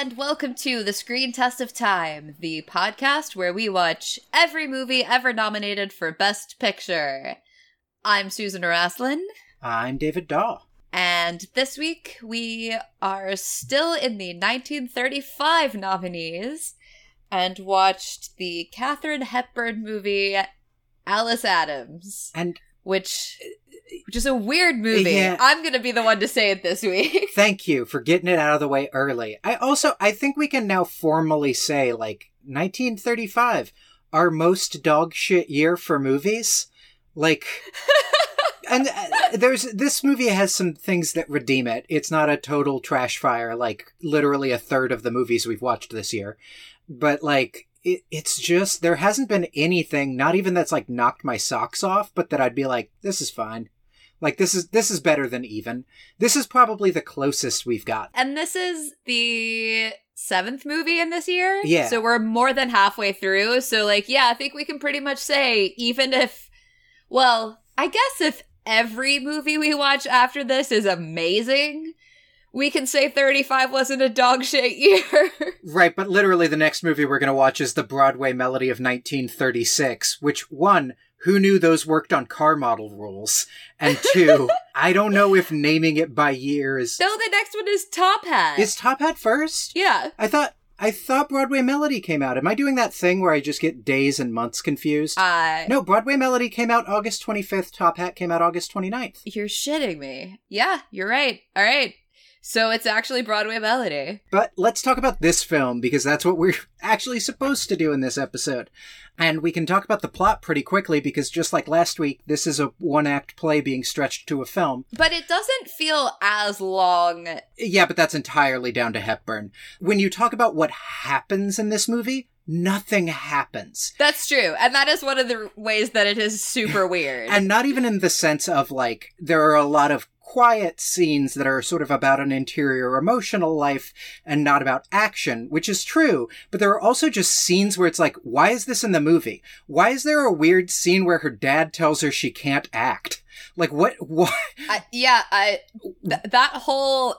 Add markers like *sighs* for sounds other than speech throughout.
And welcome to The Screen Test of Time, the podcast where we watch every movie ever nominated for Best Picture. I'm Suzan Eraslan, I'm David Daw. and this week we are still in the 1935 nominees and watched the Katharine Hepburn movie Alice Adams, And which, which is a weird movie. Yeah. I'm going to be the one to say it this week. *laughs* thank you for getting it out of the way early. I also I think we can now formally say like 1935 our most dog shit year for movies. Like *laughs* and uh, there's this movie has some things that redeem it. It's not a total trash fire like literally a third of the movies we've watched this year. But like it, it's just there hasn't been anything not even that's like knocked my socks off but that I'd be like this is fine. Like this is this is better than even. This is probably the closest we've got. And this is the seventh movie in this year. Yeah. So we're more than halfway through. So, like, yeah, I think we can pretty much say, even if, well, I guess if every movie we watch after this is amazing, we can say 35 wasn't a dog shit year. *laughs* Right, but literally the next movie we're going to watch is the Broadway Melody of 1936, which one, who knew those worked on car model rules? And *laughs* two, I don't know if naming it by year is so the next one is Top Hat. Is Top Hat first? yeah. I thought I thought Broadway Melody came out. Am I doing that thing where I just get days and months confused? Uh, no, Broadway Melody came out August 25th, Top Hat came out August 29th. You're shitting me. Yeah, you're right. All right. So it's actually Broadway Melody. But let's talk about this film because that's what we're *laughs* actually supposed to do in this episode. And we can talk about the plot pretty quickly because just like last week, this is a one act play being stretched to a film. But it doesn't feel as long. Yeah, but that's entirely down to Hepburn. When you talk about what happens in this movie, nothing happens. That's true. And that is one of the ways that it is super *laughs* weird. And not even in the sense of like, there are a lot of quiet scenes that are sort of about an interior emotional life and not about action, which is true. But there are also just scenes where it's like, why is this in the movie? Why is there a weird scene where her dad tells her she can't act? Like, what? *laughs* Why? I, yeah, I th- that whole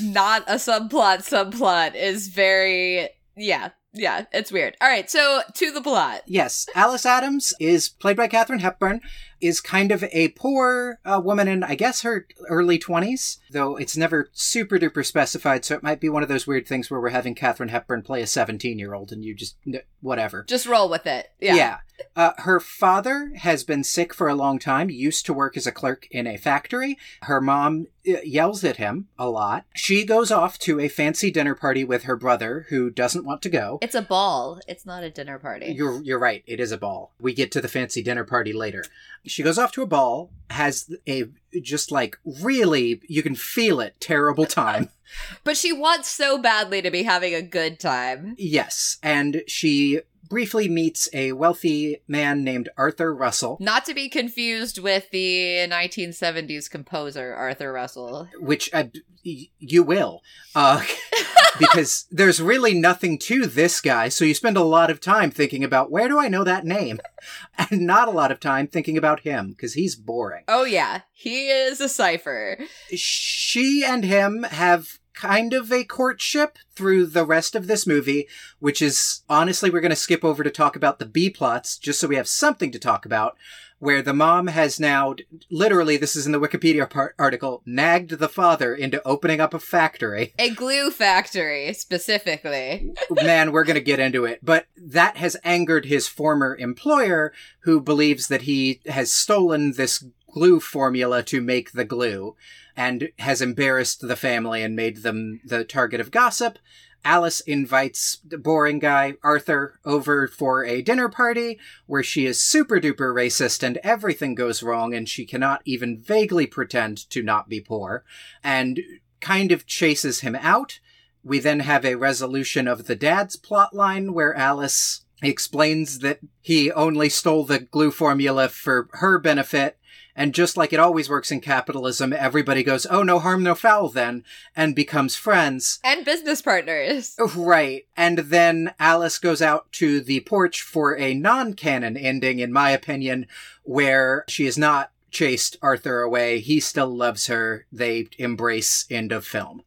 not a subplot subplot is very yeah. Yeah, it's weird. All right, so to the plot. Yes, Alice Adams is played by Katharine Hepburn, is kind of a poor uh, woman in, I guess, her early 20s, though it's never super duper specified, so it might be one of those weird things where we're having Katharine Hepburn play a 17 year old and you just, whatever. Just roll with it. Yeah. Uh, her father has been sick for a long time, used to work as a clerk in a factory. Her mom uh, yells at him a lot. She goes off to a fancy dinner party with her brother, who doesn't want to go. It's a ball. It's not a dinner party. You're you're right. It is a ball. We get to the fancy dinner party later. She goes off to a ball, has a just like really you can feel it terrible time. *laughs* But she wants so badly to be having a good time. yes, and she briefly meets a wealthy man named Arthur Russell, Not to be confused with the 1970s composer Arthur Russell. which I, y- you will, uh, *laughs* because there's really nothing to this guy. So you spend a lot of time thinking about where do I know that name, *laughs* and not a lot of time thinking about him because he's boring. Oh yeah, he is a cipher. she and him have kind of a courtship through the rest of this movie, which is honestly, we're going to skip over to talk about the B plots just so we have something to talk about. Where the mom has now, literally, this is in the Wikipedia part- article, nagged the father into opening up a factory. A glue factory, specifically. Man, we're going to get into it. But that has angered his former employer, who believes that he has stolen this glue formula to make the glue and has embarrassed the family and made them the target of gossip. Alice invites the boring guy, Arthur, over for a dinner party where she is super duper racist and everything goes wrong and she cannot even vaguely pretend to not be poor and kind of chases him out. We then have a resolution of the dad's plotline where Alice explains that he only stole the glue formula for her benefit. And just like it always works in capitalism, everybody goes, oh, no harm, no foul then, and becomes friends. And business partners. Right. And then Alice goes out to the porch for a non canon ending, in my opinion, where she is not chased Arthur away. He still loves her. They embrace end of film.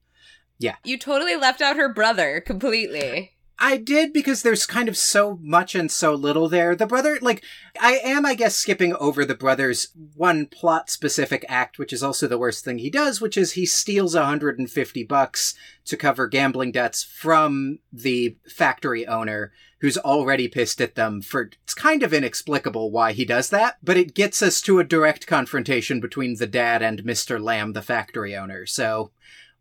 Yeah. You totally left out her brother completely. I did because there's kind of so much and so little there. The brother, like, I am, I guess, skipping over the brother's one plot specific act, which is also the worst thing he does, which is he steals 150 bucks to cover gambling debts from the factory owner who's already pissed at them for it's kind of inexplicable why he does that, but it gets us to a direct confrontation between the dad and Mr. Lamb, the factory owner. So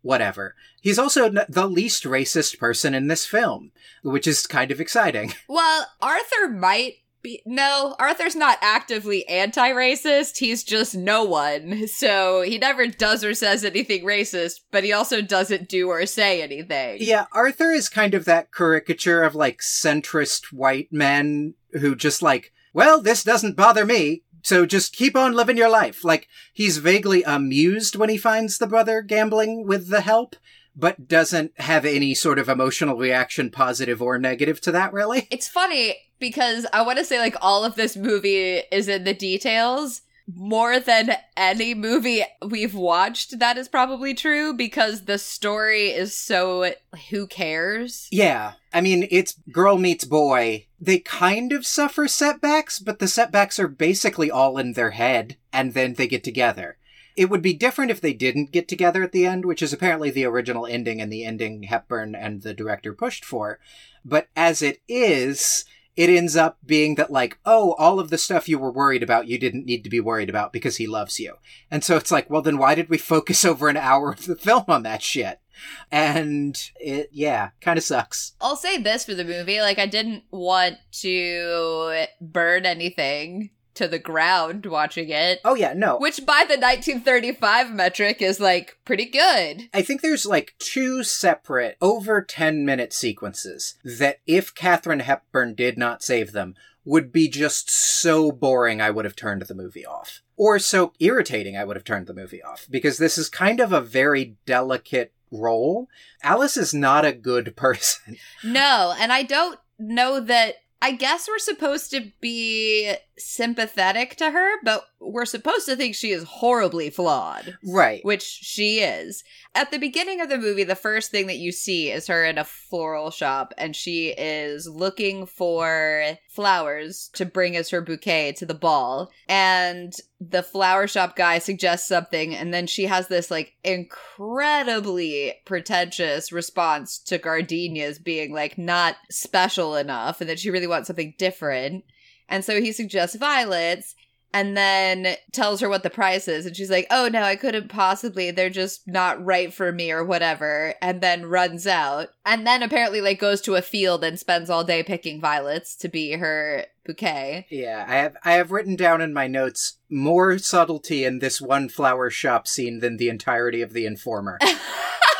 whatever. He's also the least racist person in this film, which is kind of exciting. *laughs* Well, Arthur might be. No, Arthur's not actively anti racist. He's just no one. So he never does or says anything racist, but he also doesn't do or say anything. Yeah, Arthur is kind of that caricature of like centrist white men who just like, well, this doesn't bother me. So just keep on living your life. Like, he's vaguely amused when he finds the brother gambling with the help, but doesn't have any sort of emotional reaction, positive or negative to that, really. It's funny because I want to say, like, all of this movie is in the details more than any movie we've watched that is probably true because the story is so who cares yeah i mean it's girl meets boy they kind of suffer setbacks but the setbacks are basically all in their head and then they get together it would be different if they didn't get together at the end which is apparently the original ending and the ending hepburn and the director pushed for but as it is it ends up being that like, oh, all of the stuff you were worried about, you didn't need to be worried about because he loves you. And so it's like, well, then why did we focus *laughs* over an hour of the film on that shit? And it, yeah, kind of sucks. I'll say this for the movie. Like, I didn't want to burn anything to the ground watching it. Oh yeah, no. Which by the 1935 metric is like pretty good. I think there's like two separate over 10 minute sequences that if Katharine Hepburn did not save them would be just so boring I would have turned the movie off. Or so irritating I would have turned the movie off because this is kind of a very delicate role. Alice is not a good *laughs* person. No, and I don't know that I guess we're supposed to be sympathetic to her, but we're supposed to think she is horribly flawed. Right. Which she is. At the beginning of the movie, the first thing that you see is her in a floral shop, and she is looking for flowers to bring as her bouquet to the ball. And the flower shop guy suggests something, and then she has this like incredibly pretentious response to gardenias being like not special enough, and that she really wants something different. And so he suggests violets and then tells her what the price is. And she's like, oh no, I couldn't possibly. They're just not right for me or whatever. And then runs out. And then apparently, like, goes to a field and spends all day picking violets to be her bouquet. Yeah, I have I have written down in my notes more subtlety in this one flower shop scene than the entirety of the informer. *laughs*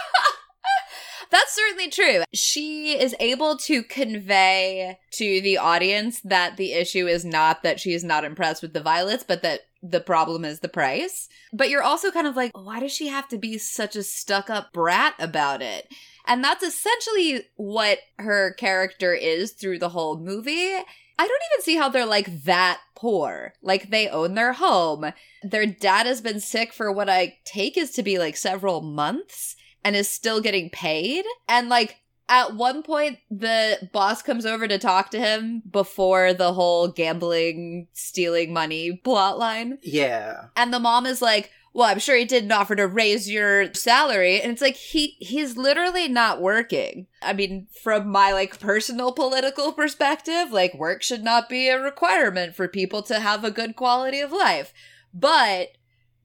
That's certainly true. She is able to convey to the audience that the issue is not that she is not impressed with the violets, but that the problem is the price. But you're also kind of like, why does she have to be such a stuck up brat about it? And that's essentially what her character is through the whole movie. I don't even see how they're like that poor. Like they own their home. Their dad has been sick for what I take is to be like several months and is still getting paid. And like at one point, the boss comes over to talk to him before the whole gambling, stealing money plot line. Yeah. And the mom is like, well, I'm sure he didn't offer to raise your salary. And it's like, he, he's literally not working. I mean, from my like personal political perspective, like work should not be a requirement for people to have a good quality of life. But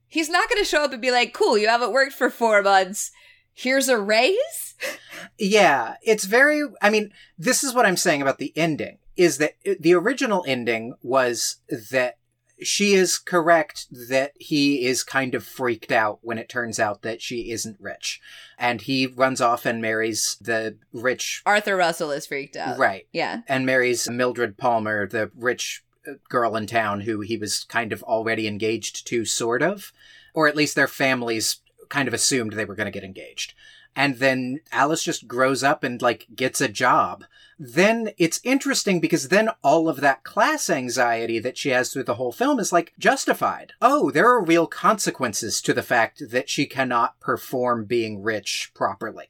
he's not going to show up and be like, cool, you haven't worked for four months here's a raise? yeah, it's very I mean, this is what I'm saying about the ending is that the original ending was that she is correct that he is kind of freaked out when it turns out that she isn't rich. And he runs off and marries the rich. Arthur Russell is freaked out. Right. Yeah. And marries Mildred Palmer, the rich uh, girl in town who he was kind of already engaged to, sort of. Or at least their families kind of assumed they were going to get engaged. And then Alice just grows up and like gets a job. Then it's interesting because then all of that class anxiety that she has through the whole film is like justified. Oh, there are real consequences to the fact that she cannot perform being rich properly.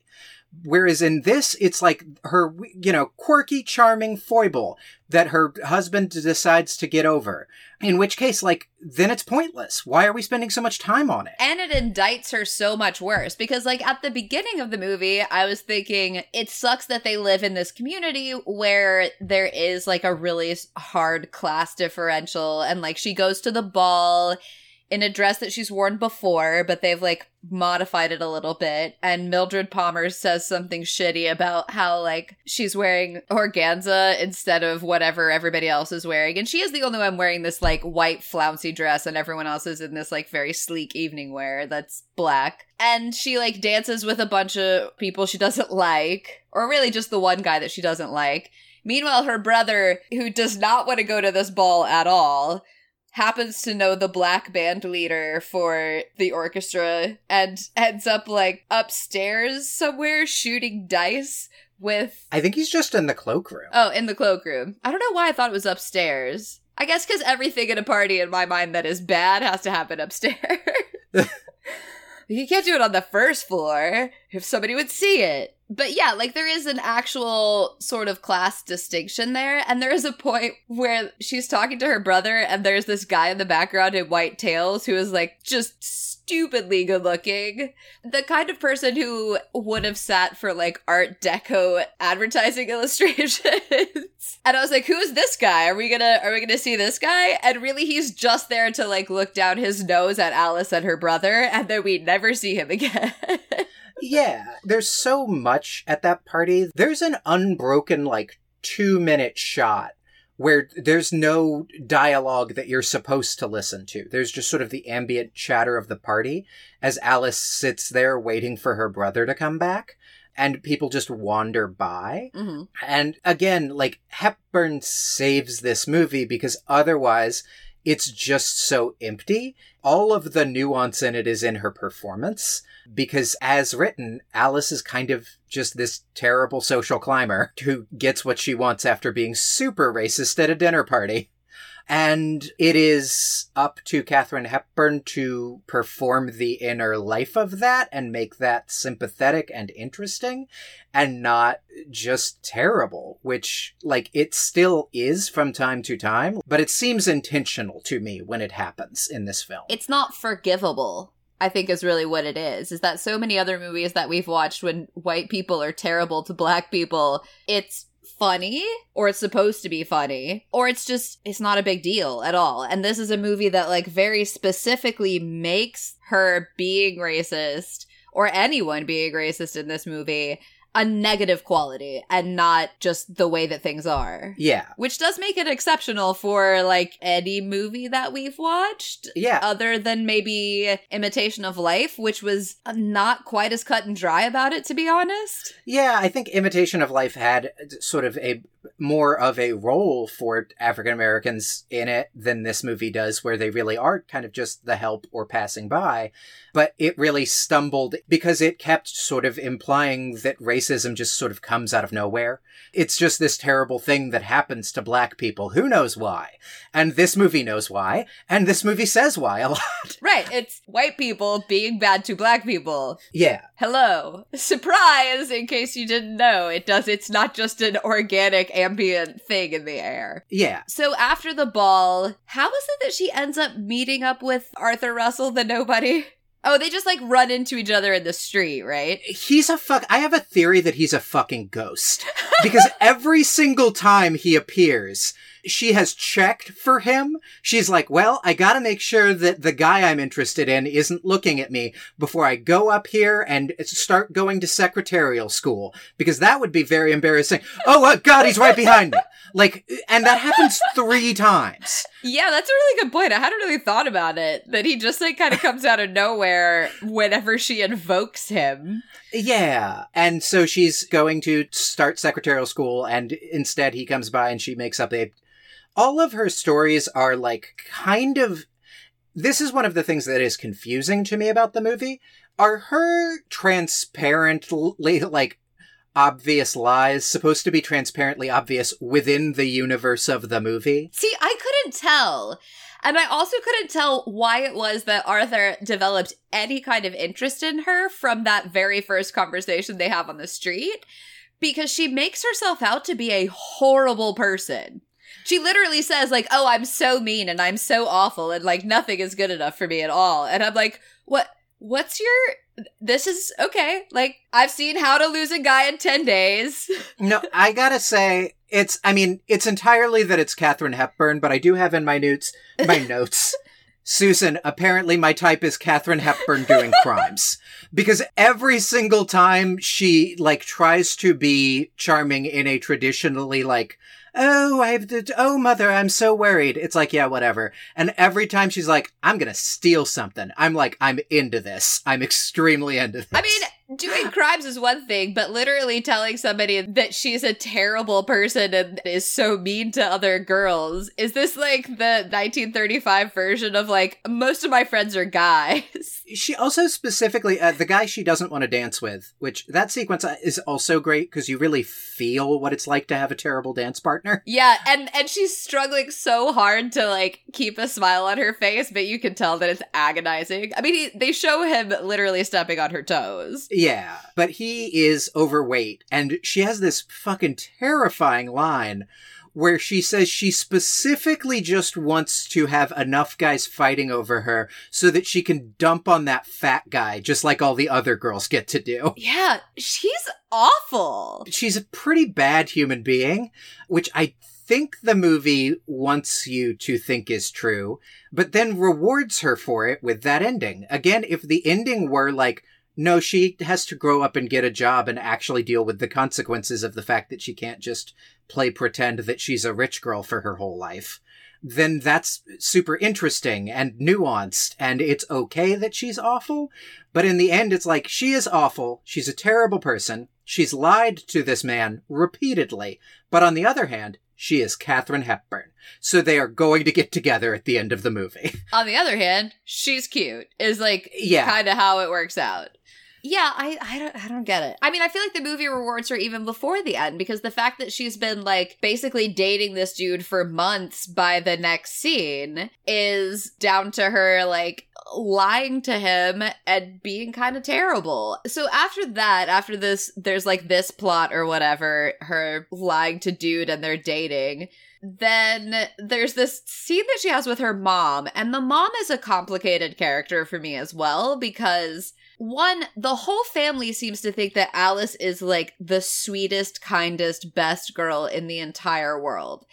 Whereas in this, it's like her, you know, quirky, charming foible that her husband decides to get over. In which case, like, then it's pointless. Why are we spending so much time on it? And it indicts her so much worse because, like, at the beginning of the movie, I was thinking it sucks that they live in this community where there is, like, a really hard class differential. And, like, she goes to the ball in a dress that she's worn before, but they've like modified it a little bit. And Mildred Palmer says something shitty about how like she's wearing organza instead of whatever everybody else is wearing. And she is the only one wearing this like white flouncy dress, and everyone else is in this like very sleek evening wear that's black. And she like dances with a bunch of people she doesn't like, or really just the one guy that she doesn't like. Meanwhile, her brother, who does not want to go to this ball at all, happens to know the black band leader for the orchestra and ends up like upstairs somewhere shooting dice with I think he's just in the cloakroom. Oh, in the cloakroom. I don't know why I thought it was upstairs. I guess cuz everything in a party in my mind that is bad has to happen upstairs. *laughs* *laughs* you can't do it on the first floor if somebody would see it but yeah, like there is an actual sort of class distinction there. And there is a point where she's talking to her brother, and there's this guy in the background in white tails who is like just stupidly good looking. The kind of person who would have sat for like Art Deco advertising *laughs* illustrations. and I was like, who's this guy? Are we gonna are we gonna see this guy? And really he's just there to like look down his nose at Alice and her brother, and then we never see him again. *laughs* yeah, there's so much at that party. There's an unbroken, like, two minute shot where there's no dialogue that you're supposed to listen to. There's just sort of the ambient chatter of the party as Alice sits there waiting for her brother to come back. And people just wander by. Mm-hmm. And again, like Hepburn saves this movie because otherwise it's just so empty. All of the nuance in it is in her performance because as written, Alice is kind of just this terrible social climber *laughs* who gets what she wants after being super racist at a dinner party. And it is up to Katharine Hepburn to perform the inner life of that and make that sympathetic and interesting and not just terrible, which, like, it still is from time to time, but it seems intentional to me when it happens in this film. It's not forgivable. I think is really what it is. Is that so many other movies that we've watched when white people are terrible to black people, it's funny or it's supposed to be funny or it's just it's not a big deal at all and this is a movie that like very specifically makes her being racist or anyone being racist in this movie a negative quality and not just the way that things are. Yeah. Which does make it exceptional for like any movie that we've watched. Yeah. Other than maybe Imitation of Life, which was not quite as cut and dry about it, to be honest. Yeah, I think Imitation of Life had sort of a more of a role for African Americans in it than this movie does, where they really are kind of just the help or passing by. But it really stumbled because it kept sort of implying that racism just sort of comes out of nowhere. It's just this terrible thing that happens to black people. Who knows why? And this movie knows why. And this movie says why a *laughs* lot. Right. It's white people being bad to black people. Yeah. Hello. Surprise! In case you didn't know, it does, it's not just an organic ambient thing in the air. Yeah. So after the ball, how is it that she ends up meeting up with Arthur Russell, the nobody? Oh, they just like run into each other in the street, right? He's a fuck. I have a theory that he's a fucking ghost. Because *laughs* every single time he appears, she has checked for him. She's like, well, I gotta make sure that the guy I'm interested in isn't looking at me before I go up here and start going to secretarial school. Because that would be very embarrassing. Oh, uh, God, he's right behind me. *laughs* Like, and that happens three times. Yeah, that's a really good point. I hadn't really thought about it. That he just like kind of comes out of nowhere whenever she invokes him. Yeah. And so she's going to start secretarial school and instead he comes by and she makes up a all of her stories are like kind of this is one of the things that is confusing to me about the movie are her transparently like obvious lies supposed to be transparently obvious within the universe of the movie See, I couldn't tell. And I also couldn't tell why it was that Arthur developed any kind of interest in her from that very first conversation they have on the street because she makes herself out to be a horrible person. She literally says like, "Oh, I'm so mean and I'm so awful and like nothing is good enough for me at all." And I'm like, "What what's your this is okay. Like I've seen how to lose a guy in 10 days." *laughs* no, I got to say it's I mean, it's entirely that it's Katharine Hepburn, but I do have in my notes my *laughs* notes Suzan, apparently my type is Katharine Hepburn doing crimes. Because every single time she, like, tries to be charming in a traditionally, like, oh, I have to, oh, mother, I'm so worried. It's like, yeah, whatever. And every time she's like, I'm gonna steal something, I'm like, I'm into this. I'm extremely into this. I mean, doing crimes is one thing, but literally telling somebody that she's a terrible person and is so mean to other girls is this like the 1935 version of like most of my friends are guys? *laughs* She also specifically uh, the guy she doesn't want to dance with, which that sequence uh, is also great because you really feel what it's like to have a terrible dance partner. *laughs* Yeah, and and she's struggling so hard to like keep a smile on her face, but you can tell that it's agonizing. I mean, he, they show him literally stepping on her toes. Yeah, but he is overweight, and she has this fucking terrifying line where she says she specifically just wants to have enough guys fighting over her so that she can dump on that fat guy just like all the other girls get to do. Yeah, she's awful. She's a pretty bad human being, which I think the movie wants you to think is true, but then rewards her for it with that ending. Again, if the ending were like, no, she has to grow up and get a job and actually deal with the consequences of the fact that she can't just play pretend that she's a rich girl for her whole life. Then that's super interesting and nuanced, and it's okay that she's awful. But in the end, it's like, she is awful. She's a terrible person. She's lied to this man repeatedly. But on the other hand, she is Katharine Hepburn. So they are going to get together at the end of the movie. *laughs* On the other hand, she's cute. Is like Yeah. kind of how it works out. Yeah, I I don't I don't get it. I mean, I feel like the movie rewards her even before the end because the fact that she's been like basically dating this dude for months by the next scene is down to her like lying to him and being kind of terrible. So after that, after this there's like this plot or whatever, her lying to dude and they're dating then there's this scene that she has with her mom, and the mom is a complicated character for me as well because one, the whole family seems to think that Alice is like the sweetest, kindest, best girl in the entire world.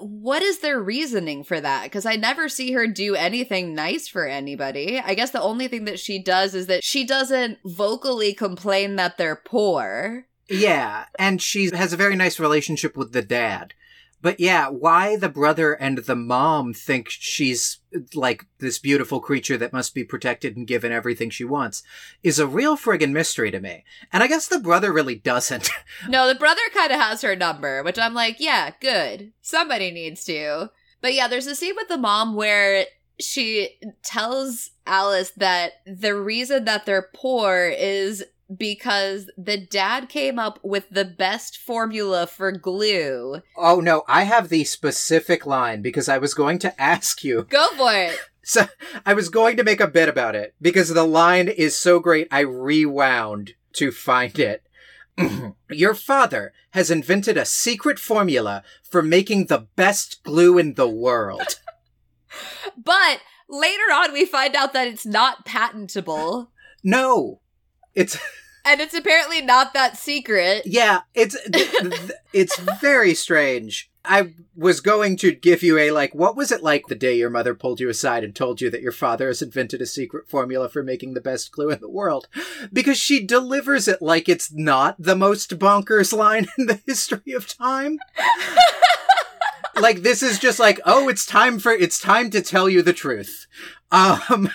What is their reasoning for that? Because I never see her do anything nice for anybody. I guess the only thing that she does is that she doesn't vocally complain that they're poor. Yeah, and she has a very nice relationship with the dad. But yeah, why the brother and the mom think she's like this beautiful creature that must be protected and given everything she wants is a real friggin' mystery to me. And I guess the brother really doesn't. *laughs* No, the brother kind of has her number, which I'm like, yeah, good. Somebody needs to. But yeah, there's a scene with the mom where she tells Alice that the reason that they're poor is because the dad came up with the best formula for glue. oh no, I have the specific line because I was going to ask you. Go for it. *laughs* So I was going to make a bit about it because the line is so great I rewound to find it. *clears throat* Your father has invented a secret formula for making the best glue in the world. *laughs* But later on, we find out that it's not patentable. No. It's And it's apparently not that secret. yeah, it's *laughs* it's very strange. I was going to give you a like what was it like the day your mother pulled you aside and told you that your father has invented a secret formula for making the best glue in the world because she delivers it like it's not the most bonkers line in the history of time. *laughs* like this is just like oh it's time for it's time to tell you the truth. Um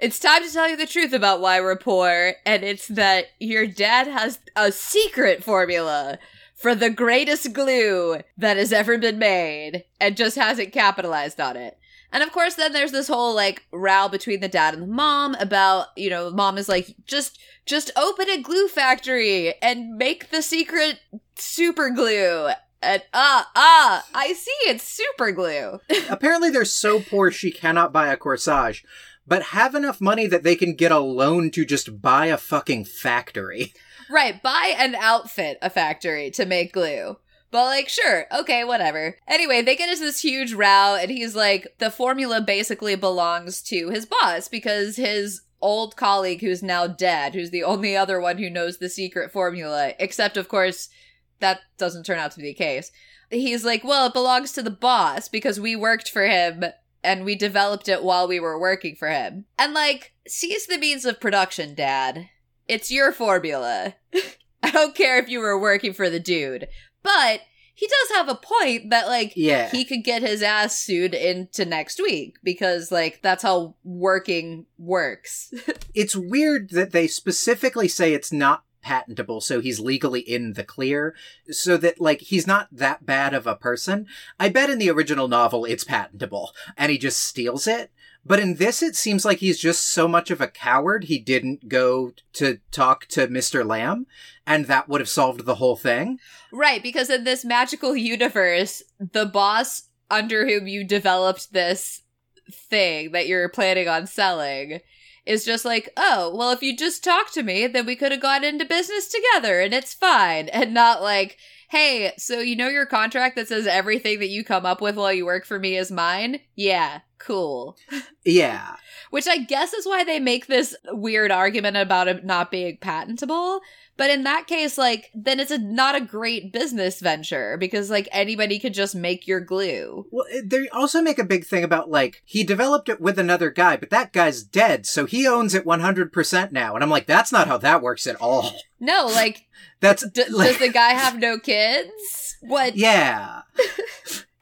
It's time to tell you the truth about why we're poor, and it's that your dad has a secret formula for the greatest glue that has ever been made and just hasn't capitalized on it. And of course, then there's this whole like row between the dad and the mom about, you know, mom is like, just, just open a glue factory and make the secret super glue. And ah, ah, I see it's super glue. *laughs* Apparently, they're so poor she cannot buy a corsage, but have enough money that they can get a loan to just buy a fucking factory. *laughs* right, buy an outfit a factory to make glue. But like, sure, okay, whatever. Anyway, they get into this huge row, and he's like, the formula basically belongs to his boss because his old colleague, who's now dead, who's the only other one who knows the secret formula, except of course, that doesn't turn out to be the case. He's like, well, it belongs to the boss because we worked for him and we developed it while we were working for him. And like, seize the means of production, dad. It's your formula. *laughs* I don't care if you were working for the dude. But he does have a point that like Yeah. he could get his ass sued into next week because like that's how working works. *laughs* it's weird that they specifically say it's not patentable so he's legally in the clear so that like he's not that bad of a person. I bet in the original novel it's patentable and he just steals it. But in this it seems like he's just so much of a coward he didn't go to talk to mr lamb and that would have solved the whole thing. Right, because in this magical universe, the boss under whom you developed this thing that you're planning on selling is just like, oh, well, if you just talk to me, then we could have gone into business together and it's fine. *laughs* And not like, hey, so you know your contract that says everything that you come up with while you work for me is mine? Yeah, cool. *laughs* yeah Which I guess is why they make this weird argument about it not being patentable. But in that case, like, then it's a, not a great business venture because, like, anybody could just make your glue. Well, they also make a big thing about like he developed it with another guy, but that guy's dead, so he owns it 100% now. And I'm like, that's not how that works at all. No, like, *laughs* That's d- like, does the guy have no kids? What? yeah. *laughs*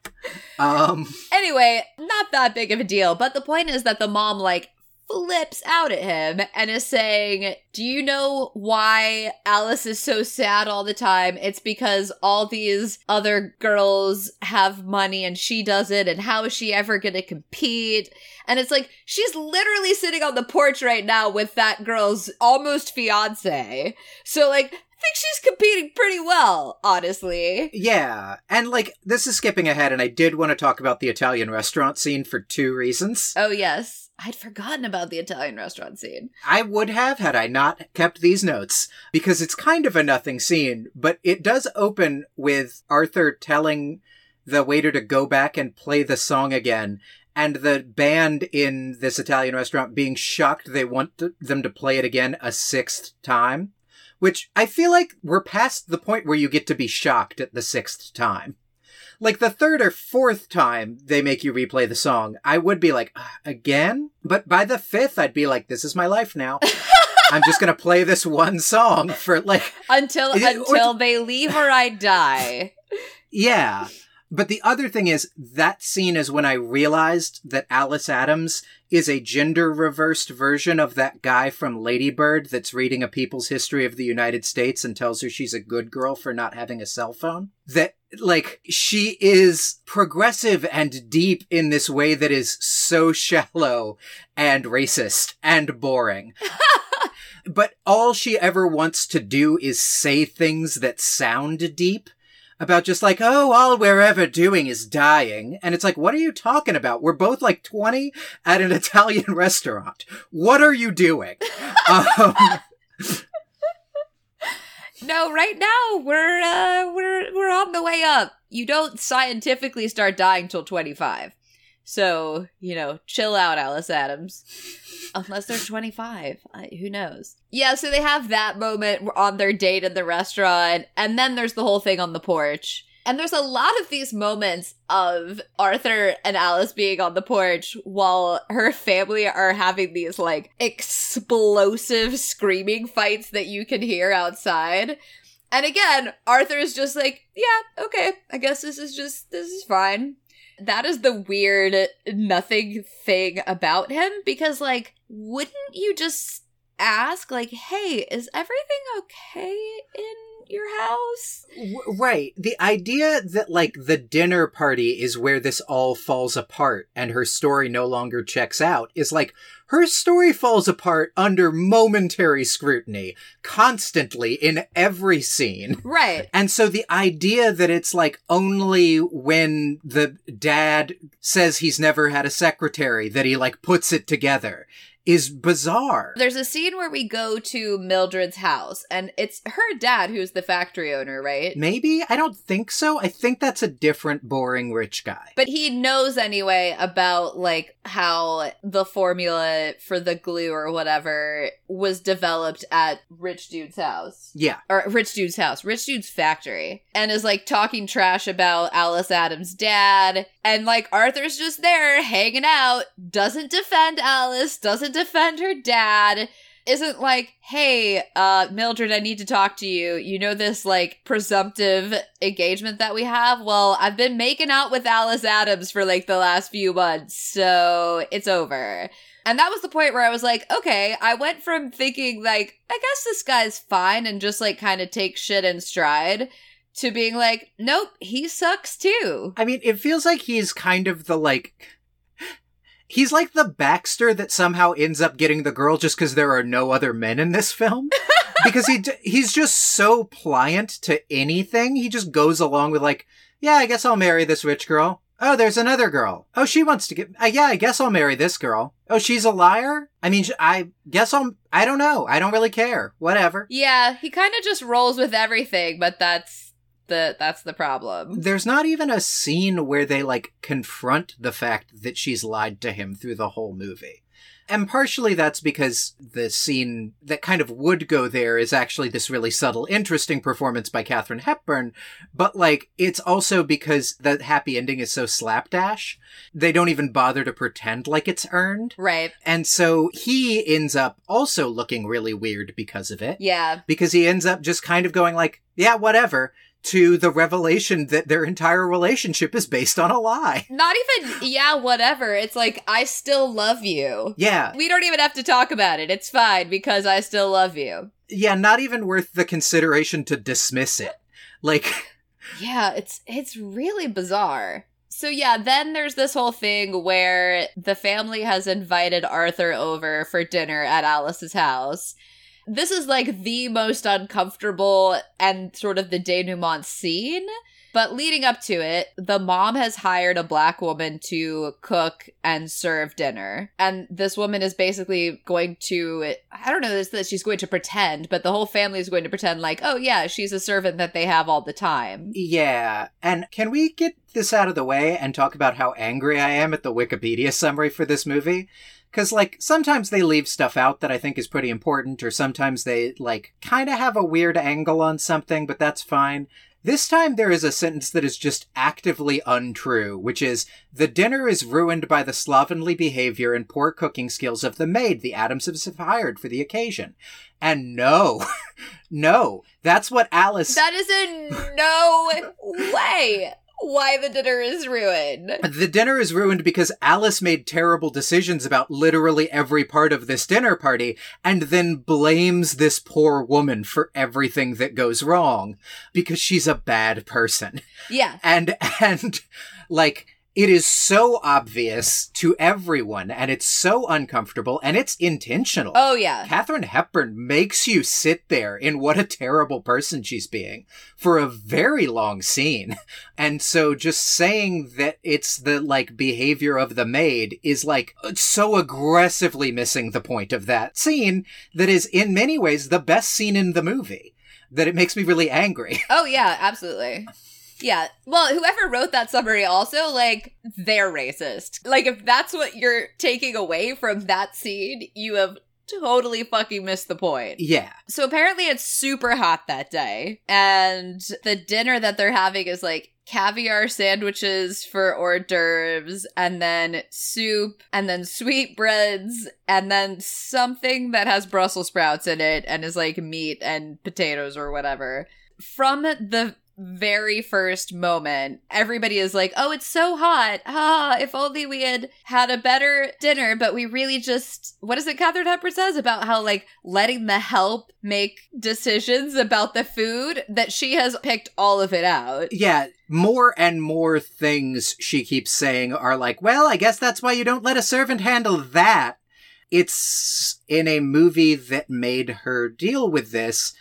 um, Anyway, not that big of a deal. But the point is that the mom, like, flips out at him and is saying, Do you know why Alice is so sad all the time? It's because all these other girls have money and she doesn't, and how is she ever gonna compete? And it's like, she's literally sitting on the porch right now with that girl's almost fiance. So, like, think she's competing pretty well, honestly. yeah. And like, this is skipping ahead, and I did want to talk about the Italian restaurant scene for two reasons. Oh, yes. I'd forgotten about the Italian restaurant scene. I would have had I not kept these notes, because it's kind of a nothing scene, but it does open with Arthur telling the waiter to go back and play the song again. And the band in this Italian restaurant being shocked they want to, them to play it again a sixth time. Which I feel like we're past the point where you get to be shocked at the sixth time. Like the third or fourth time they make you replay the song, I would be like, "Ah, again? But by the fifth, I'd be like, this is my life now. *laughs* I'm just gonna play this one song for like, Until it- until they leave or I die. yeah. But the other thing is, that scene is when I realized that Alice Adams is a gender reversed version of that guy from Ladybird that's reading a people's history of the United States and tells her she's a good girl for not having a cell phone. That, like, she is progressive and deep in this way that is so shallow and racist and boring. *laughs* but all she ever wants to do is say things that sound deep about just like, oh, all we're ever doing is dying. And it's like, what are you talking about? We're both like 20 at an *laughs* Italian restaurant. What are you doing? *laughs* um, No, right now we're uh we're we're on the way up. You don't scientifically start dying till 25. So, you know, chill out, Alice Adams. Unless they're 25. I, who knows? Yeah, so they have that moment on their date in the restaurant, and then there's the whole thing on the porch. And there's a lot of these moments of Arthur and Alice being on the porch while her family are having these like explosive screaming fights that you can hear outside. And again, Arthur is just like, yeah, okay, I guess this is just, this is fine. That is the weird nothing thing about him because, like, wouldn't you just ask, like, hey, is everything okay in your house. W- right. The idea that, like, the dinner party is where this all falls apart and her story no longer checks out is like, her story falls apart under momentary scrutiny, constantly in every scene. Right. And so the idea that it's like only when the dad says he's never had a secretary that he like puts it together is bizarre. There's a scene where we go to Mildred's house, and it's her dad who's the factory owner, right? Maybe? I don't think so. I think that's a different boring rich guy. But he knows anyway about like how the formula for the glue or whatever was developed at Rich Dude's house. Yeah. Or Rich Dude's house, Rich Dude's factory. And is like talking trash about Alice Adams' dad. And like Arthur's just there hanging out, doesn't defend Alice, doesn't defend her dad isn't like, hey, uh, Mildred, I need to talk to you. You know this like presumptive engagement that we have? Well, I've been making out with Alice Adams for like the last few months, so it's over. And that was the point where I was like, okay, I went from thinking like, I guess this guy's fine and just like kind of take shit in stride to being like, nope, he sucks too. I mean, it feels like he's kind of the like he's like the Baxter that somehow ends up getting the girl just because there are no other men in this film. *laughs* because he he's just so pliant to anything. He just goes along with like, yeah, I guess I'll marry this rich girl. Oh, there's another girl. Oh, she wants to get. Uh, yeah, I guess I'll marry this girl. Oh, she's a liar. I mean, I guess I'll. I don't know. I don't really care. Whatever. Yeah, he kind of just rolls with everything, but that's the that's the problem. There's not even a scene where they like confront the fact that she's lied to him through the whole movie. And partially that's because the scene that kind of would go there is actually this really subtle, interesting performance by Katharine Hepburn. But like, it's also because the happy ending is so slapdash. They don't even bother to pretend like it's earned. Right. And so he ends up also looking really weird because of it. Yeah. Because he ends up just kind of going like, yeah, whatever to the revelation that their entire relationship is based on a lie. Not even, yeah, whatever. It's like, I still love you. Yeah. We don't even have to talk about it. It's fine because I still love you. Yeah, not even worth the consideration to dismiss it. Like, *laughs* yeah, it's it's really bizarre. So yeah, then there's this whole thing where the family has invited Arthur over for dinner at Alice's house this is like the most uncomfortable and sort of the denouement scene. But leading up to it, the mom has hired a black woman to cook and serve dinner. And this woman is basically going to, I don't know this, that she's going to pretend, but the whole family is going to pretend like, oh yeah, she's a servant that they have all the time. Yeah. And can we get this out of the way and talk about how angry I am at the Wikipedia summary for this movie? Cause like sometimes they leave stuff out that I think is pretty important, or sometimes they like kind of have a weird angle on something, but that's fine. This time there is a sentence that is just actively untrue, which is, the dinner is ruined by the slovenly behavior and poor cooking skills of the maid the Adamses have hired for the occasion. And no, *laughs* no, that's what Alice. That is in no way why the dinner is ruined. The dinner is ruined because Alice made terrible decisions about literally every part of this dinner party and then blames this poor woman for everything that goes wrong because she's a bad person. Yeah. And, *laughs* and, like, it is so obvious to everyone and it's so uncomfortable and it's intentional. Oh, yeah. Katharine Hepburn makes you sit there in what a terrible person she's being for a very long scene. And so just saying that it's the like behavior of the maid is like so aggressively missing the point of that scene that is in many ways the best scene in the movie that it makes me really angry. Oh, yeah, absolutely. Yeah. Well, whoever wrote that summary also, like, they're racist. Like, if that's what you're taking away from that scene, you have totally fucking missed the point. Yeah. So apparently it's super hot that day. And the dinner that they're having is like caviar sandwiches for hors d'oeuvres, and then soup, and then sweetbreads, and then something that has Brussels sprouts in it and is like meat and potatoes or whatever. From the very first moment, everybody is like, oh, it's so hot. Ah, if only we had had a better dinner, but we really just, what is it Katharine Hepburn says about how, like, letting the help make decisions about the food, that she has picked all of it out. Yeah, more and more things she keeps saying are like, well, I guess that's why you don't let a servant handle that. It's in a movie that made her deal with this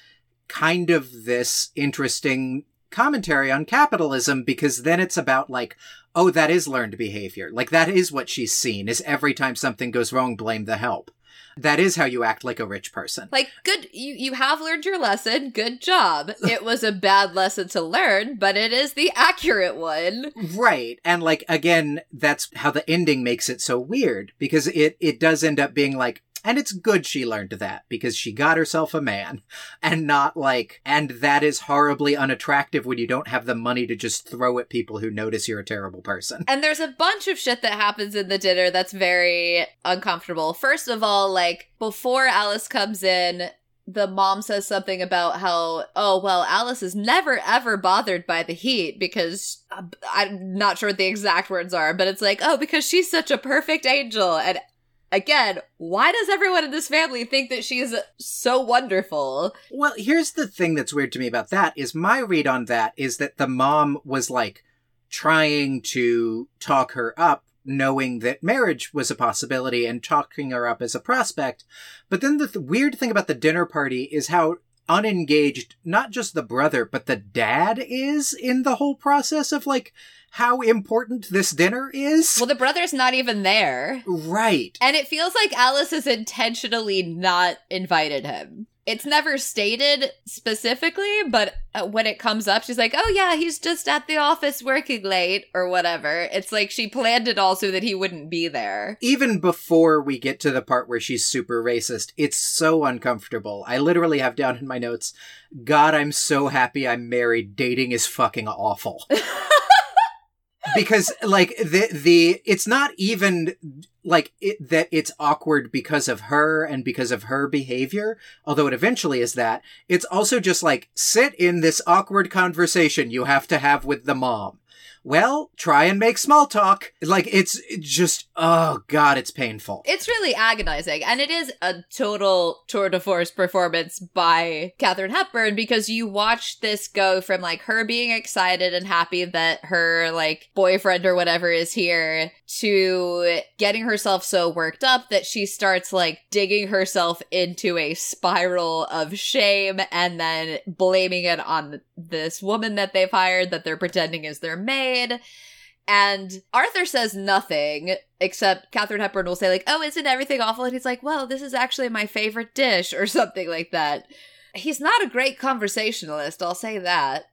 kind of this interesting commentary on capitalism because then it's about like, oh, that is learned behavior. Like that is what she's seen is every time something goes wrong, blame the help. That is how you act like a rich person. Like, good, you, you have learned your lesson. Good job. *laughs* It was a bad lesson to learn, but it is the accurate one. Right. And like, again, that's how the ending makes it so weird because it, it does end up being like, and it's good she learned that because she got herself a man and not like, and that is horribly unattractive when you don't have the money to just throw at people who notice you're a terrible person. And there's a bunch of shit that happens in the dinner that's very uncomfortable. First of all, like before Alice comes in, the mom says something about how, oh, well, Alice is never ever bothered by the heat because uh, I'm not sure what the exact words are, but it's like, oh, because she's such a perfect angel. And again, why does everyone in this family think that she's so wonderful? Well, here's the thing that's weird to me about that is my read on that is that the mom was like trying to talk her up knowing that marriage was a possibility and talking her up as a prospect. But then the th- weird thing about the dinner party is how unengaged not just the brother but the dad is in the whole process of like how important this dinner is. Well, the brother's not even there. Right. And it feels like Alice has intentionally not invited him. It's never stated specifically, but uh, when it comes up, she's like, oh yeah, he's just at the office working late or whatever. It's like she planned it all so that he wouldn't be there. Even before we get to the part where she's super racist, it's so uncomfortable. I literally have down in my notes, God, I'm so happy I'm married. Dating is fucking awful. *laughs* because like the the it's not even like it, that it's awkward because of her and because of her behavior although it eventually is that. It's also just like sit in this awkward conversation you have to have with the mom well, try and make small talk. Like it's just, oh god, it's painful. It's really agonizing. And it is a total tour de force performance by Katharine Hepburn because you watch this go from like her being excited and happy that her like boyfriend or whatever is here to getting herself so worked up that she starts like digging herself into a spiral of shame and then blaming it on this woman that they've hired that they're pretending is their maid. And Arthur says nothing except Katharine Hepburn will say like, "Oh, isn't everything awful?" And he's like, "Well, this is actually my favorite dish," or *laughs* something like that. He's not a great conversationalist, I'll say that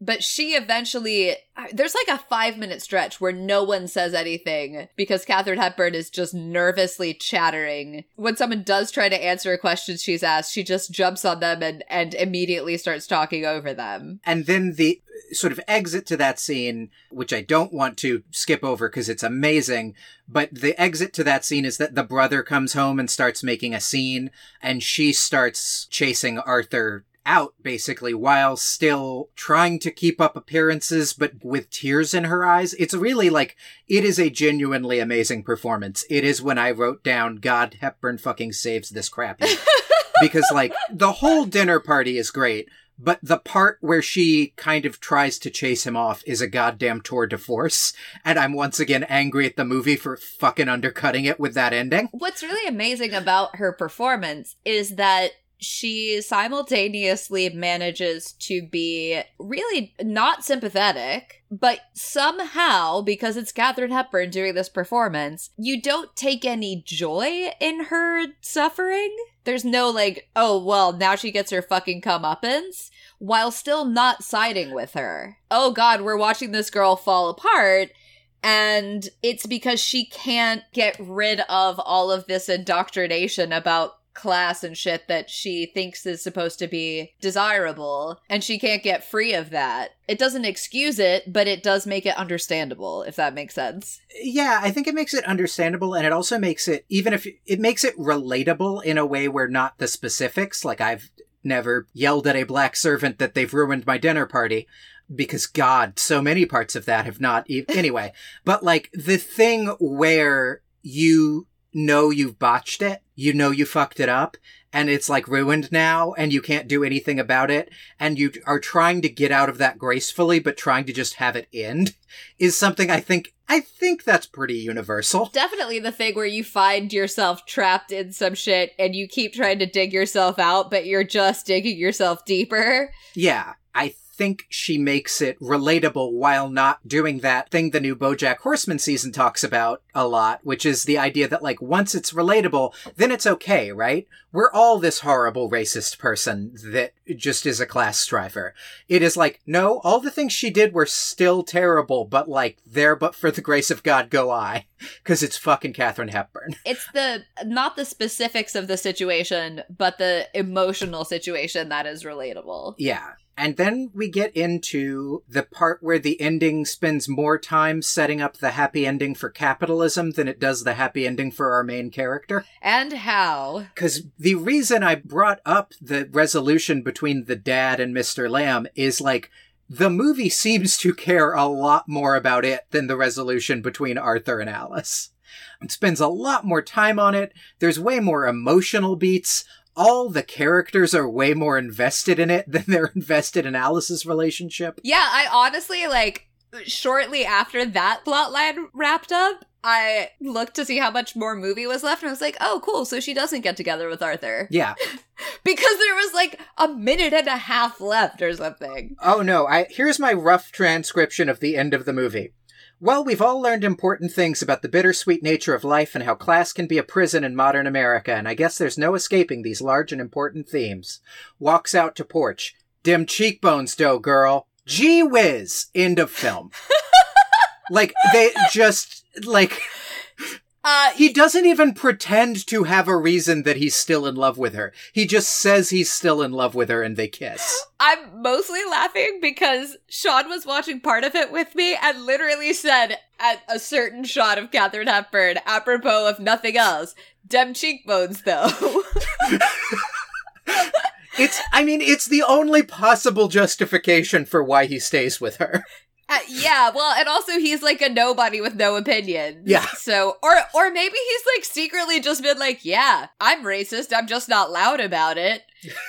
but she eventually there's like a five minute stretch where no one says anything because Katharine Hepburn is just nervously chattering. When someone does try to answer a question she's asked, she just jumps on them and, and immediately starts talking over them. And then the sort of exit to that scene, which I don't want to skip over because it's amazing, but the exit to that scene is that the brother comes home and starts making a scene and she starts chasing Arthur out basically while still trying to keep up appearances but with tears in her eyes. It's really like it is a genuinely amazing performance. It is when I wrote down God Hepburn fucking saves this crappy. *laughs* because like the whole dinner party is great, but the part where she kind of tries to chase him off is a goddamn tour de force. And I'm once again angry at the movie for fucking undercutting it with that ending. What's really amazing about her performance is that she simultaneously manages to be really not sympathetic, but somehow, because it's Katharine Hepburn doing this performance, you don't take any joy in her suffering. There's no like, oh, well, now she gets her fucking comeuppance, while still not siding with her. Oh god, we're watching this girl fall apart. And it's because she can't get rid of all of this indoctrination about class and shit that she thinks is supposed to be desirable and she can't get free of that. It doesn't excuse it, but it does make it understandable if that makes sense. Yeah, I think it makes it understandable and it also makes it even if it makes it relatable in a way where not the specifics like I've never yelled at a black servant that they've ruined my dinner party because God, so many parts of that have not. E- anyway, *laughs* but like the thing where you know you've botched it, you know you fucked it up, and it's like ruined now, and you can't do anything about it, and you are trying to get out of that gracefully, but trying to just have it end, is something I think. I think that's pretty universal. Definitely the thing where you find yourself trapped in some shit and you keep trying to dig yourself out, but you're just digging yourself deeper. Yeah, I think she makes it relatable while not doing that thing the new Bojack Horseman season talks about a lot, which is the idea that like once it's relatable, then it's okay, right? We're all this horrible racist person that just is a class striver. It is like, no, all the things she did were still terrible, but like, there but for the grace of God go I. *laughs* Cause it's fucking Katharine Hepburn. *laughs* It's the not the specifics of the situation, but the emotional situation that is relatable. Yeah. And then we get into the part where the ending spends more time setting up the happy ending for capitalism than it does the happy ending for our main character. And how? Because the reason I brought up the resolution between the dad and Mr. Lamb is like, the movie seems to care a lot more about it than the resolution between Arthur and Alice. It spends a lot more time on it. There's way more emotional beats all the characters are way more invested in it *laughs* than they're invested in Alice's relationship. Yeah, I honestly like shortly after that plotline wrapped up, I looked to see how much more movie was left and I was like, "Oh, cool. So she doesn't get together with Arthur." *laughs* Yeah. because there was like a minute and a half left or something. Oh no, I here's my rough transcription of the end of the movie. Well, we've all learned important things about the bittersweet nature of life and how class can be a prison in modern America, and I guess there's no escaping these large and important themes. Walks out to porch. Dim cheekbones, dough girl. Gee whiz! End of film. *laughs* like, they just, like, Uh, he doesn't even pretend to have a reason that he's still in love with her. He just says he's still in love with her and they kiss. *gasps* I'm mostly laughing because Sean was watching part of it with me and literally said at a certain shot of Katharine Hepburn, apropos of nothing else, dem cheekbones though. *laughs* It's, I mean, it's the only possible justification for why he stays with her. *laughs* Uh, yeah, well, and also he's like a nobody with no opinion. Yeah. So, or or maybe he's like secretly just been like, yeah, I'm racist. I'm just not loud about it.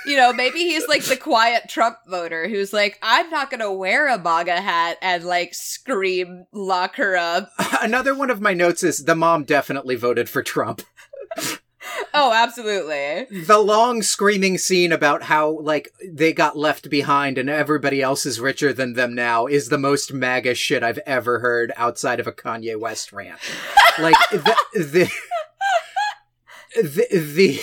You know, maybe he's like the quiet Trump voter who's like, I'm not gonna wear a MAGA hat and like scream, lock her up. *laughs* Another one of my notes is the mom definitely voted for Trump. *laughs* Oh, absolutely. The long screaming scene about how, like, they got left behind and everybody else is richer than them now is the most MAGA shit I've ever heard outside of a Kanye West rant. like, the, the, the, the,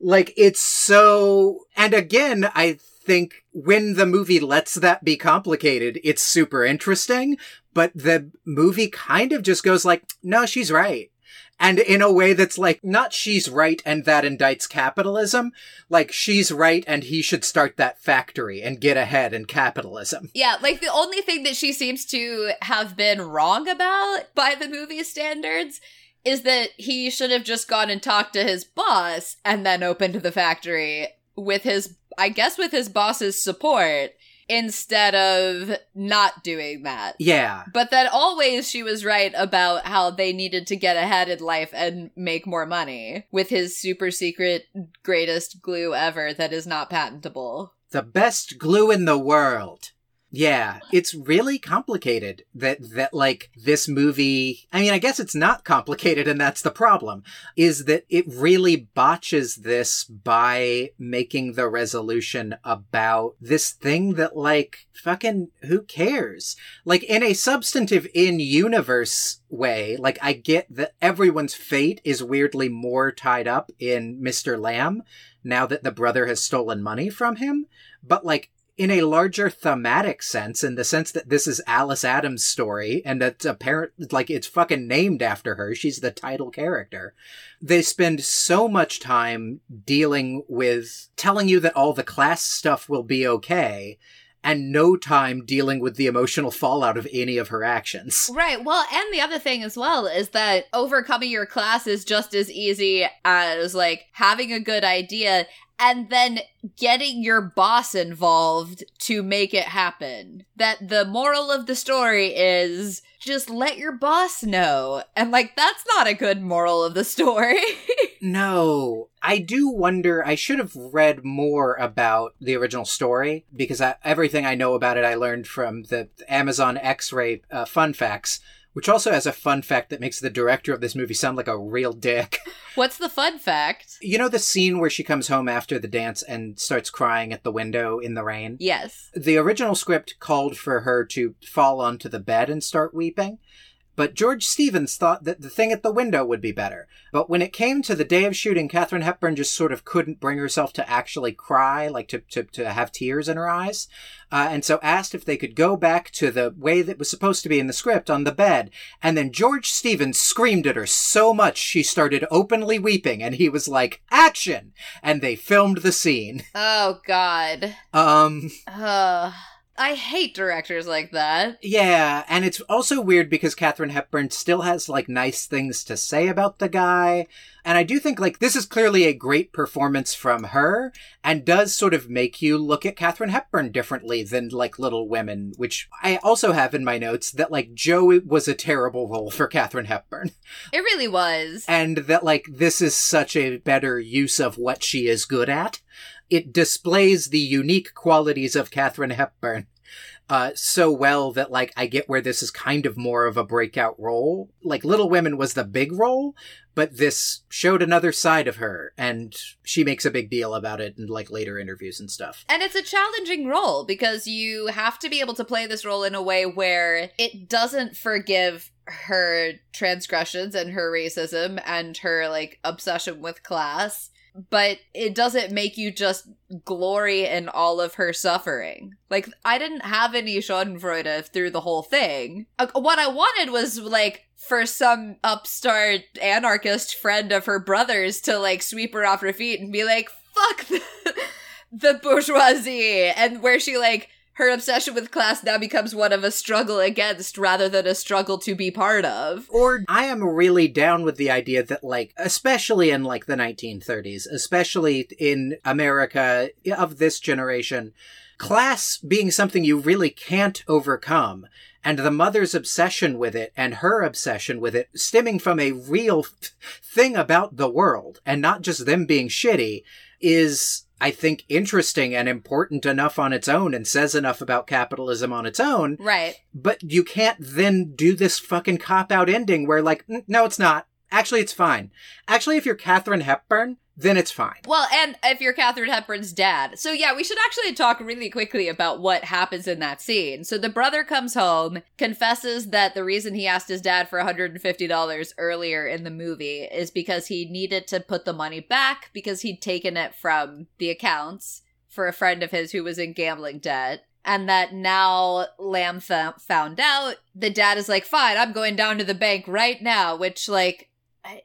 like, it's so, and again, I think when the movie lets that be complicated, it's super interesting, but the movie kind of just goes like, no, she's right and in a way that's like not she's right and that indicts capitalism like she's right and he should start that factory and get ahead in capitalism. Yeah, like the only thing that she seems to have been wrong about by the movie standards is that he should have just gone and talked to his boss and then opened the factory with his, I guess, with his boss's support instead of not doing that. yeah But that always she was right about how they needed to get ahead in life and make more money with his super secret greatest glue ever that is not patentable. the best glue in the world yeah it's really complicated that that like this movie i mean i guess it's not complicated and that's the problem is that it really botches this by making the resolution about this thing that like fucking who cares? Like in a substantive in universe way like i get that everyone's fate is weirdly more tied up in mr lamb now that the brother has stolen money from him but like in a larger thematic sense, in the sense that this is Alice Adams' story and that apparent like it's fucking named after her. She's the title character. They spend so much time dealing with telling you that all the class stuff will be okay and no time dealing with the emotional fallout of any of her actions. Right. Well, and the other thing as well is that overcoming your class is just as easy as like having a good idea and then getting your boss involved to make it happen. That the moral of the story is just let your boss know. And like, that's not a good moral of the story. *laughs* No, I do wonder. I should have read more about the original story because I, everything I know about it I learned from the Amazon X Ray uh, Fun Facts, which also has a fun fact that makes the director of this movie sound like a real dick. *laughs* What's the fun fact? You know the scene where she comes home after the dance and starts crying at the window in the rain? Yes. The original script called for her to fall onto the bed and start weeping. But George Stevens thought that the thing at the window would be better. But when it came to the day of shooting, Katharine Hepburn just sort of couldn't bring herself to actually cry, like to, to, to have tears in her eyes. Uh, and so asked if they could go back to the way that was supposed to be in the script on the bed. And then George Stevens screamed at her so much she started openly weeping. And he was like, action! And they filmed the scene. Oh, God. Um, Uh, I hate directors like that. Yeah, and it's also weird because Katharine Hepburn still has like nice things to say about the guy. And I do think like this is clearly a great performance from her and does sort of make you look at Katharine Hepburn differently than like Little Women, which I also have in my notes that like Jo was a terrible role for Katharine Hepburn. It really was. And that like this is such a better use of what she is good at. It displays the unique qualities of Katharine Hepburn uh, so well that like I get where this is kind of more of a breakout role. Like Little Women was the big role, but this showed another side of her, and she makes a big deal about it in like later interviews and stuff. And it's a challenging role because you have to be able to play this role in a way where it doesn't forgive her transgressions and her racism and her like obsession with class but it doesn't make you just glory in all of her suffering. Like, I didn't have any Schadenfreude through the whole thing. Uh, what I wanted was, like, for some upstart anarchist friend of her brother's to, like, sweep her off her feet and be like, fuck the, *laughs* the bourgeoisie. And where she, like, her obsession with class now becomes one of a struggle against rather than a struggle to be part of. Or I am really down with the idea that, like, especially in like the 1930s, especially in America of this generation, class being something you really can't overcome. And the mother's obsession with it and her obsession with it stemming from a real thing about the world and not just them being shitty is I think, interesting and important enough on its own and says enough about capitalism on its own. Right. But you can't then do this fucking cop out ending where, like, mm, no, it's not. Actually, it's fine. Actually, if you're Katharine Hepburn, then it's fine. Well, and if you're Katharine Hepburn's dad. So, yeah, we should actually talk really quickly about what happens in that scene. So, the brother comes home, confesses that the reason he asked his dad for $150 earlier in the movie is because he needed to put the money back because he'd taken it from the accounts for a friend of his who was in gambling debt. And that now Lamb found out, the dad is like, fine, I'm going down to the bank right now, which, like,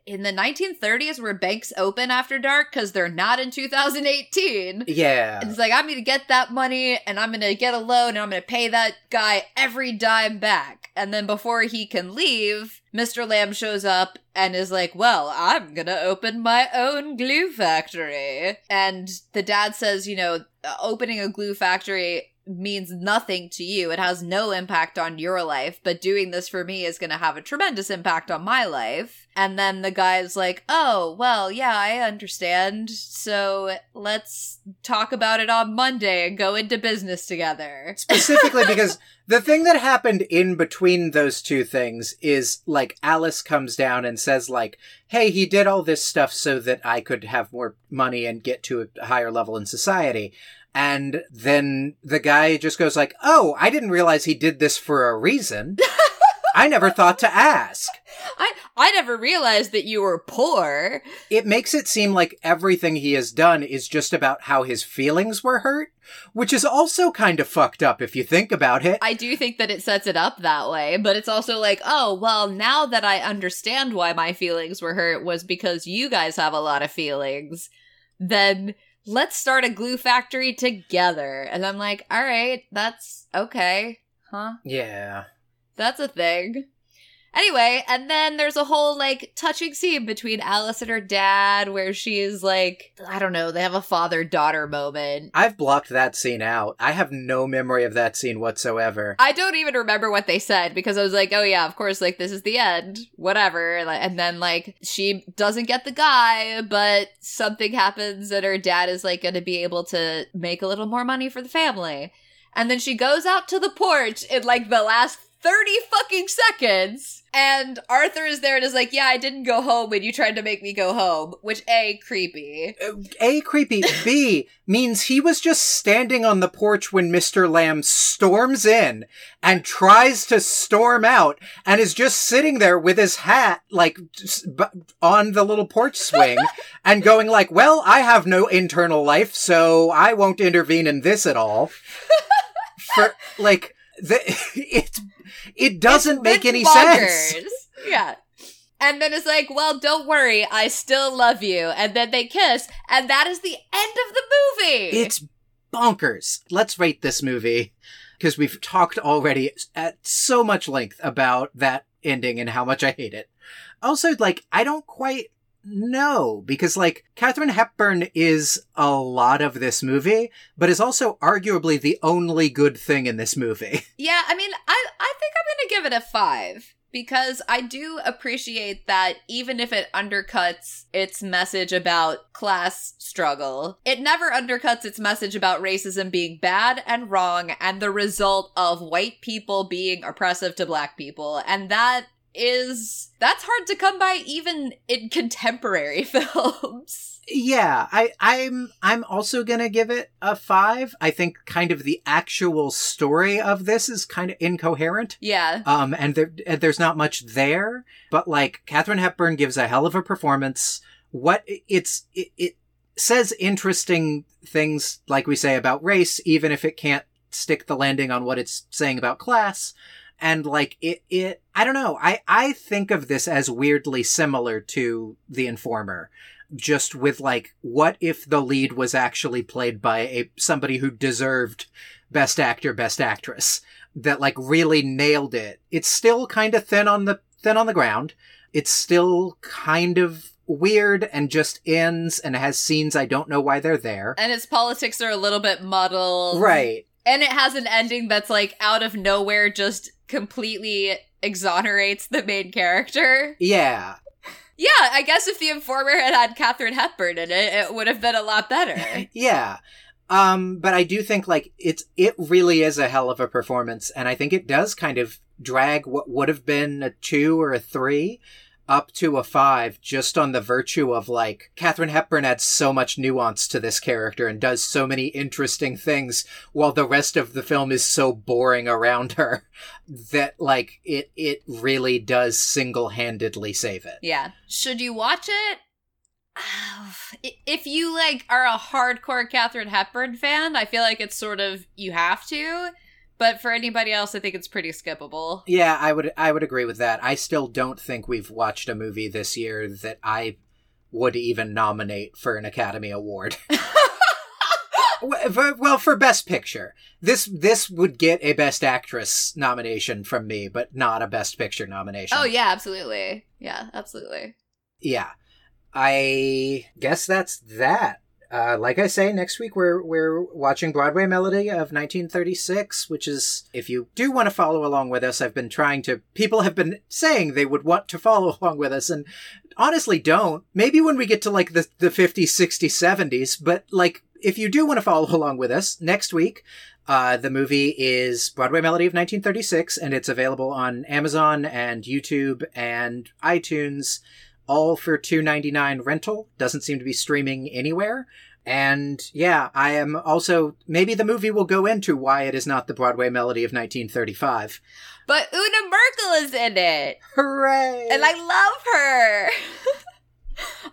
in the 1930s were banks open after dark because they're not in 2018 Yeah. it's like i'm gonna get that money and i'm gonna get a loan and i'm gonna pay that guy every dime back. And then before he can leave mr lamb shows up and is like well i'm gonna open my own glue factory. And the dad says you know uh, opening a glue factory means nothing to you. It has no impact on your life, but doing this for me is going to have a tremendous impact on my life. And then the guy's like, oh, well, yeah, I understand. So let's talk about it on Monday and go into business together. *laughs* Specifically because the thing that happened in between those two things is like Alice comes down and says like, "Hey, he did all this stuff so that I could have more money and get to a higher level in society." And then the guy just goes like, "Oh, I didn't realize he did this for a reason. *laughs* I never thought to ask." I I never realized that you were poor. It makes it seem like everything he has done is just about how his feelings were hurt, which is also kind of fucked up if you think about it. I do think that it sets it up that way, but it's also like, oh, well, now that I understand why my feelings were hurt was because you guys have a lot of feelings, then let's start a glue factory together. And I'm like, all right, that's okay. Huh? yeah. That's a thing. Anyway, and then there's a whole like touching scene between Alice and her dad where she's like, I don't know, they have a father daughter moment. I've blocked that scene out. I have no memory of that scene whatsoever. I don't even remember what they said because I was like, oh yeah, of course, like this is the end, whatever. And then like she doesn't get the guy, but something happens and her dad is like going to be able to make a little more money for the family. And then she goes out to the porch in like the last 30 fucking seconds. And Arthur is there and is like, Yeah, I didn't go home when you tried to make me go home. Which, A, creepy. Uh, A, creepy. B, means he was just standing on the porch when Mr. Lamb storms in and tries to storm out and is just sitting there with his hat, like, on the little porch swing *laughs* and going like, Well, I have no internal life, so I won't intervene in this at all. *laughs* For, like, the, *laughs* it it doesn't it's, make any bonkers. sense. Yeah. And then it's like, well, don't worry, I still love you. And then they kiss, and that is the end of the movie. It's bonkers. Let's rate this movie because we've talked already at so much length about that ending and how much I hate it. Also, like, I don't quite no, because like Katharine Hepburn is a lot of this movie, but is also arguably the only good thing in this movie. *laughs* Yeah, I mean, I I think I'm going to give it a 5 because I do appreciate that even if it undercuts its message about class struggle, it never undercuts its message about racism being bad and wrong and the result of white people being oppressive to black people. And that is that's hard to come by even in contemporary *laughs* films. Yeah, I I'm I'm also going to give it a 5. I think kind of the actual story of this is kind of incoherent. Yeah. Um and there there's not much there, but like Katharine Hepburn gives a hell of a performance. What it's it, it says interesting things like we say about race even if it can't stick the landing on what it's saying about class and like it it i don't know i i think of this as weirdly similar to the informer just with like what if the lead was actually played by a somebody who deserved best actor best actress that like really nailed it it's still kind of thin on the thin on the ground it's still kind of weird and just ends and has scenes I don't know why they're there. And its politics are a little bit muddled. Right. And it has an ending that's like out of nowhere just completely exonerates the main character. Yeah. Yeah, I guess if the informer had had Katharine Hepburn in it, it would have been a lot better. *laughs* yeah. Um, but I do think like it's it really is a hell of a performance, and I think it does kind of drag what would have been a two or a three up to a five just on the virtue of like Katharine Hepburn adds so much nuance to this character and does so many interesting things while the rest of the film is so boring around her *laughs* that like it it really does single-handedly save it. Yeah. Should you watch it? *sighs* If you like are a hardcore Katharine Hepburn fan, I feel like it's sort of you have to. But for anybody else, I think it's pretty skippable. Yeah, I would I would agree with that. I still don't think we've watched a movie this year that I would even nominate for an Academy Award. *laughs* well, for Best Picture, this this would get a Best Actress nomination from me, but not a Best Picture nomination. Oh yeah, absolutely. Yeah, absolutely. Yeah, I guess that's that. Uh, like I say, next week we're we're watching Broadway Melody of 1936, which is if you do want to follow along with us, I've been trying to. People have been saying they would want to follow *laughs* along with us, and honestly, don't. Maybe when we get to like the the 50s, 60s, 70s, but like if you do want to follow *laughs* along with us next week. Uh, the movie is Broadway Melody of 1936, and it's available on Amazon and YouTube and iTunes all for 2.99 rental. Doesn't seem to be streaming anywhere. And yeah i am also maybe the movie will go into why it is not the broadway melody of 1935 but una merkel is in it. Hooray! And i love her. *laughs*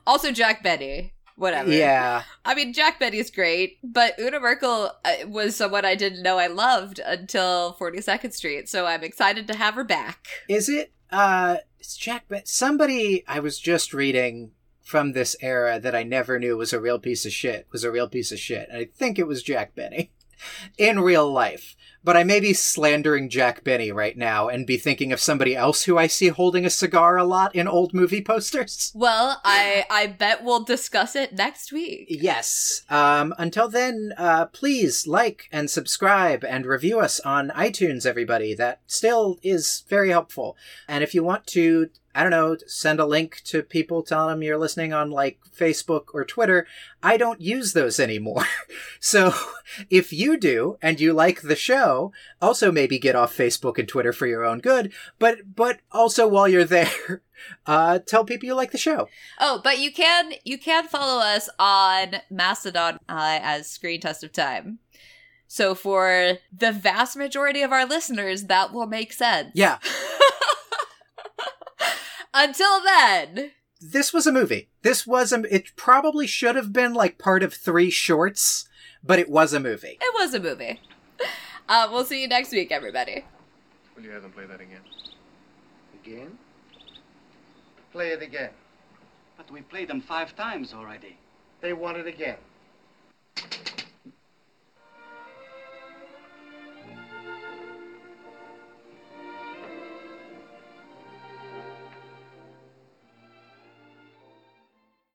Also jack benny. Whatever. Yeah. I mean, Jack Benny's great, but Una Merkel uh, was someone I didn't know I loved until 42nd Street, so I'm excited to have her back. Is it uh, it's Jack. But somebody I was just reading from this era that I never knew was a real piece of shit was a real piece of shit. And I think it was Jack Benny *laughs* in real life. But I may be slandering Jack Benny right now and be thinking of somebody else who I see holding a cigar a lot in old movie posters. *laughs* Well, I I bet we'll discuss it next week. Yes. Um, until then, uh, please like and subscribe and review us on iTunes, everybody. That still is very helpful. And if you want to I don't know, send a link to people, telling them you're listening on like Facebook or Twitter. I don't use those anymore. *laughs* so if you do and you like the show, also maybe get off Facebook and Twitter for your own good, but, but also while you're *laughs* there, uh, tell people you like the show. Oh, but you can, you can follow us on Mastodon, uh, as Screen Test of Time. So for the vast majority of our listeners, that will make sense. Yeah. *laughs* Until then, this was a movie. This was a. It probably should have been like part of three shorts, but it was a movie. it was a movie. *laughs* Uh, we'll see you next week, everybody. Will you have them play that again? Again? Play it again. But we played them five times already. They want it again.